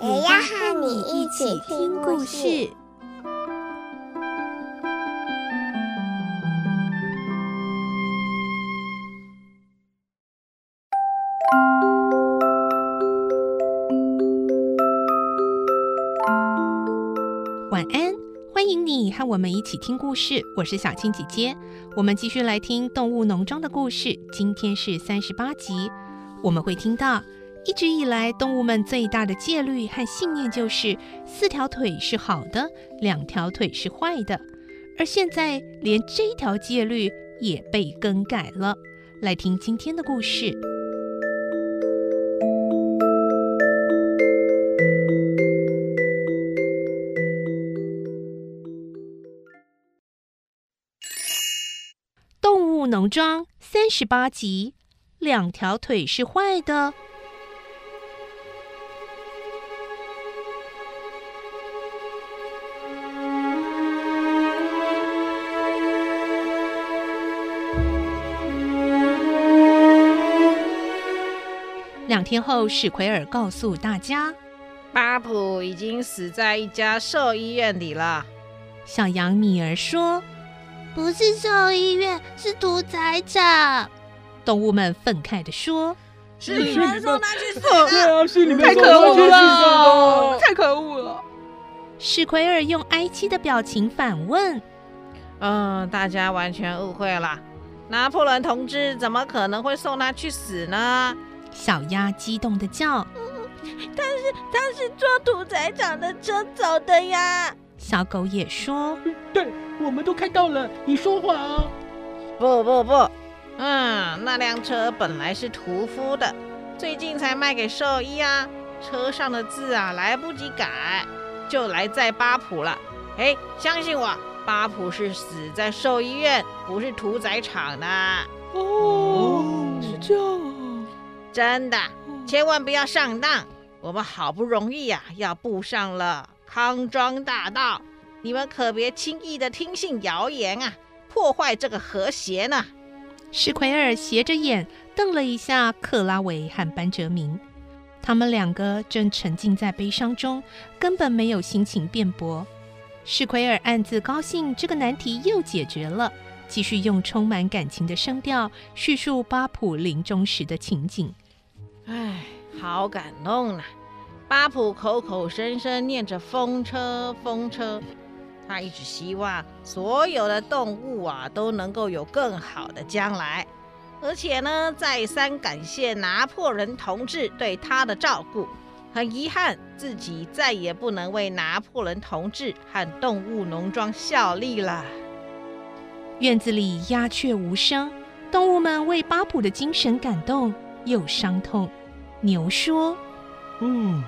也要和你一起听故事。晚安，欢迎你和我们一起听故事。我是小青姐姐，我们继续来听《动物农庄》的故事。今天是三十八集，我们会听到。一直以来，动物们最大的戒律和信念就是四条腿是好的，两条腿是坏的。而现在，连这条戒律也被更改了。来听今天的故事，《动物农庄》三十八集：两条腿是坏的。天后，史奎尔告诉大家，巴普已经死在一家兽医院里了。小羊米儿说：“不是兽医院，是屠宰场。”动物们愤慨地说：“是你们送他去死的！太可恶了！太可恶了！”史奎尔用哀戚的表情反问：“嗯，大家完全误会了。拿破仑同志怎么可能会送他去死呢？”小鸭激动的叫：“但是他是坐屠宰场的车走的呀！”小狗也说：“对，我们都看到了。你说谎！”“不不不，嗯，那辆车本来是屠夫的，最近才卖给兽医啊。车上的字啊，来不及改，就来载巴普了。哎，相信我，巴普是死在兽医院，不是屠宰场的。”“哦，是这样。”真的，千万不要上当！我们好不容易呀、啊，要步上了康庄大道，你们可别轻易的听信谣言啊，破坏这个和谐呢。史奎尔斜着眼瞪了一下克拉维和班哲明，他们两个正沉浸在悲伤中，根本没有心情辩驳。史奎尔暗自高兴，这个难题又解决了。继续用充满感情的声调叙述巴普临终时的情景。唉，好感动啊！巴普口口声声念着风车，风车。他一直希望所有的动物啊都能够有更好的将来，而且呢，再三感谢拿破仑同志对他的照顾。很遗憾，自己再也不能为拿破仑同志和动物农庄效力了。院子里鸦雀无声，动物们为巴普的精神感动又伤痛。牛说：“嗯，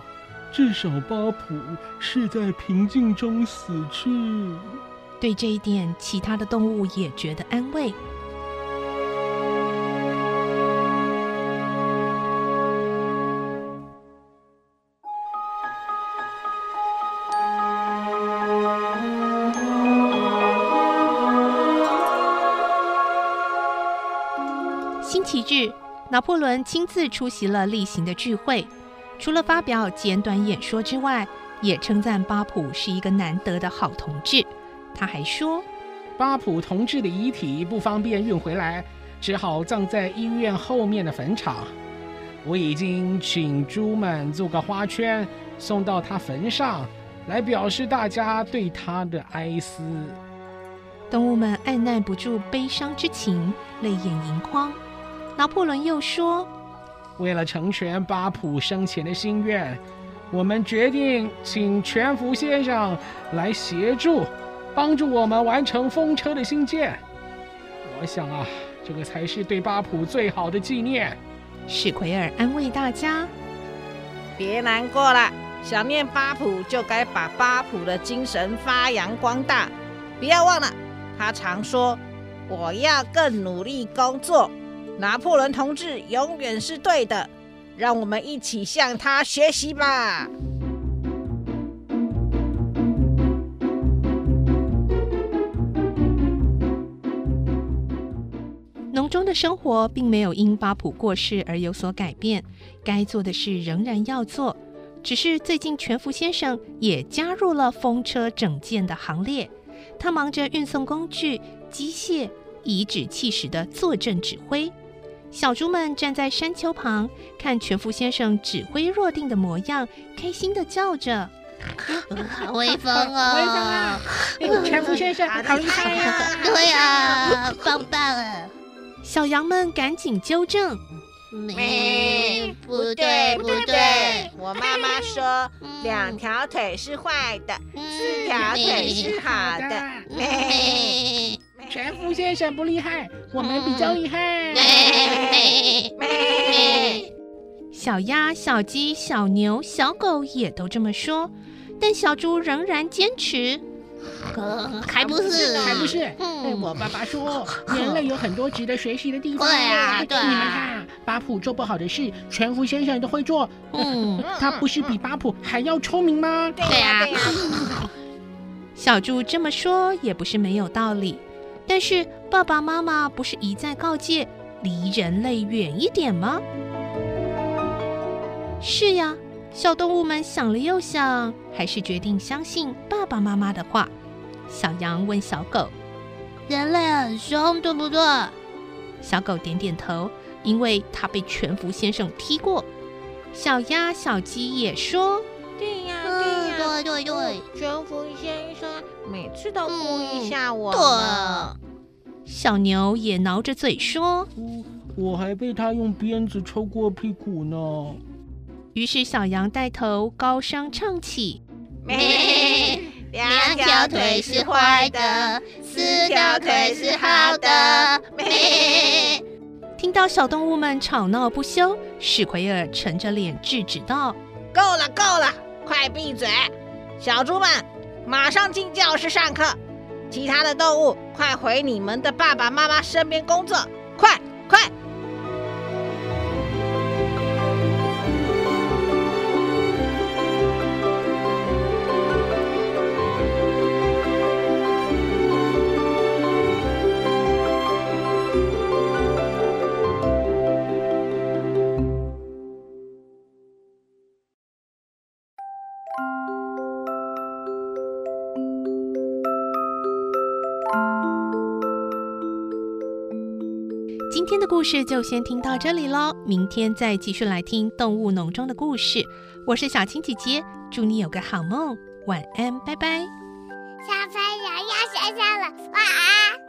至少巴普是在平静中死去。”对这一点，其他的动物也觉得安慰。拿破仑亲自出席了例行的聚会。除了发表简短演说之外，也称赞巴普是一个难得的好同志。他还说，巴普同志的遗体不方便运回来，只好葬在医院后面的坟场。我已经请猪们做个花圈，送到他坟上，来表示大家对他的哀思。动物们按捺不住悲伤之情，泪眼盈眶。拿破仑又说：“为了成全巴普生前的心愿，我们决定请全福先生来协助，帮助我们完成风车的兴建。我想啊，这个才是对巴普最好的纪念。”史奎尔安慰大家：“别难过了，想念巴普，就该把巴普的精神发扬光大。不要忘了，他常说：“我要更努力工作。”拿破仑同志永远是对的。让我们一起向他学习吧。农中的生活并没有因巴普过世而有所改变，该做的事仍然要做。只是最近全福先生也加入了风车整建的行列，他忙着运送工具、机械，颐指气使的坐镇指挥。小猪们站在山丘旁，看全福先生指挥若定的模样，开心地叫着：“好威风哦！威风啊！全福先生好厉害呀！对呀，棒棒啊！”小羊们赶紧纠正。没，不对，不对，我妈妈说两条腿是坏的，四条腿是好的。没，全福先生不厉害，我们比较厉害。小鸭、小鸡、小牛、小狗也都这么说，但小猪仍然坚持。还不是，还不是。嗯，我爸爸说，人类有很多值得学习的地方。对啊，对啊。你们看，巴普做不好的事，全福先生都会做。嗯，他不是比巴普还要聪明吗？对呀。小猪这么说也不是没有道理，但是爸爸妈妈不是一再告诫，离人类远一点吗？是呀。小动物们想了又想，还是决定相信爸爸妈妈的话。小羊问小狗：“人类很凶，对不对？”小狗点点头，因为它被全福先生踢过。小鸭、小鸡也说：“对呀，对呀，对对对，全福先生每次都故意吓我。”对。小牛也挠着嘴说：“我还被他用鞭子抽过屁股呢。”于是小羊带头高声唱起：“咩，两条腿是坏的，四条腿是好的。”咩。听到小动物们吵闹不休，史奎尔沉着脸制止道：“够了，够了，快闭嘴！小猪们，马上进教室上课。其他的动物，快回你们的爸爸妈妈身边工作，快快！”今天的故事就先听到这里喽，明天再继续来听动物农庄的故事。我是小青姐姐，祝你有个好梦，晚安，拜拜。小朋友要睡觉了，晚安。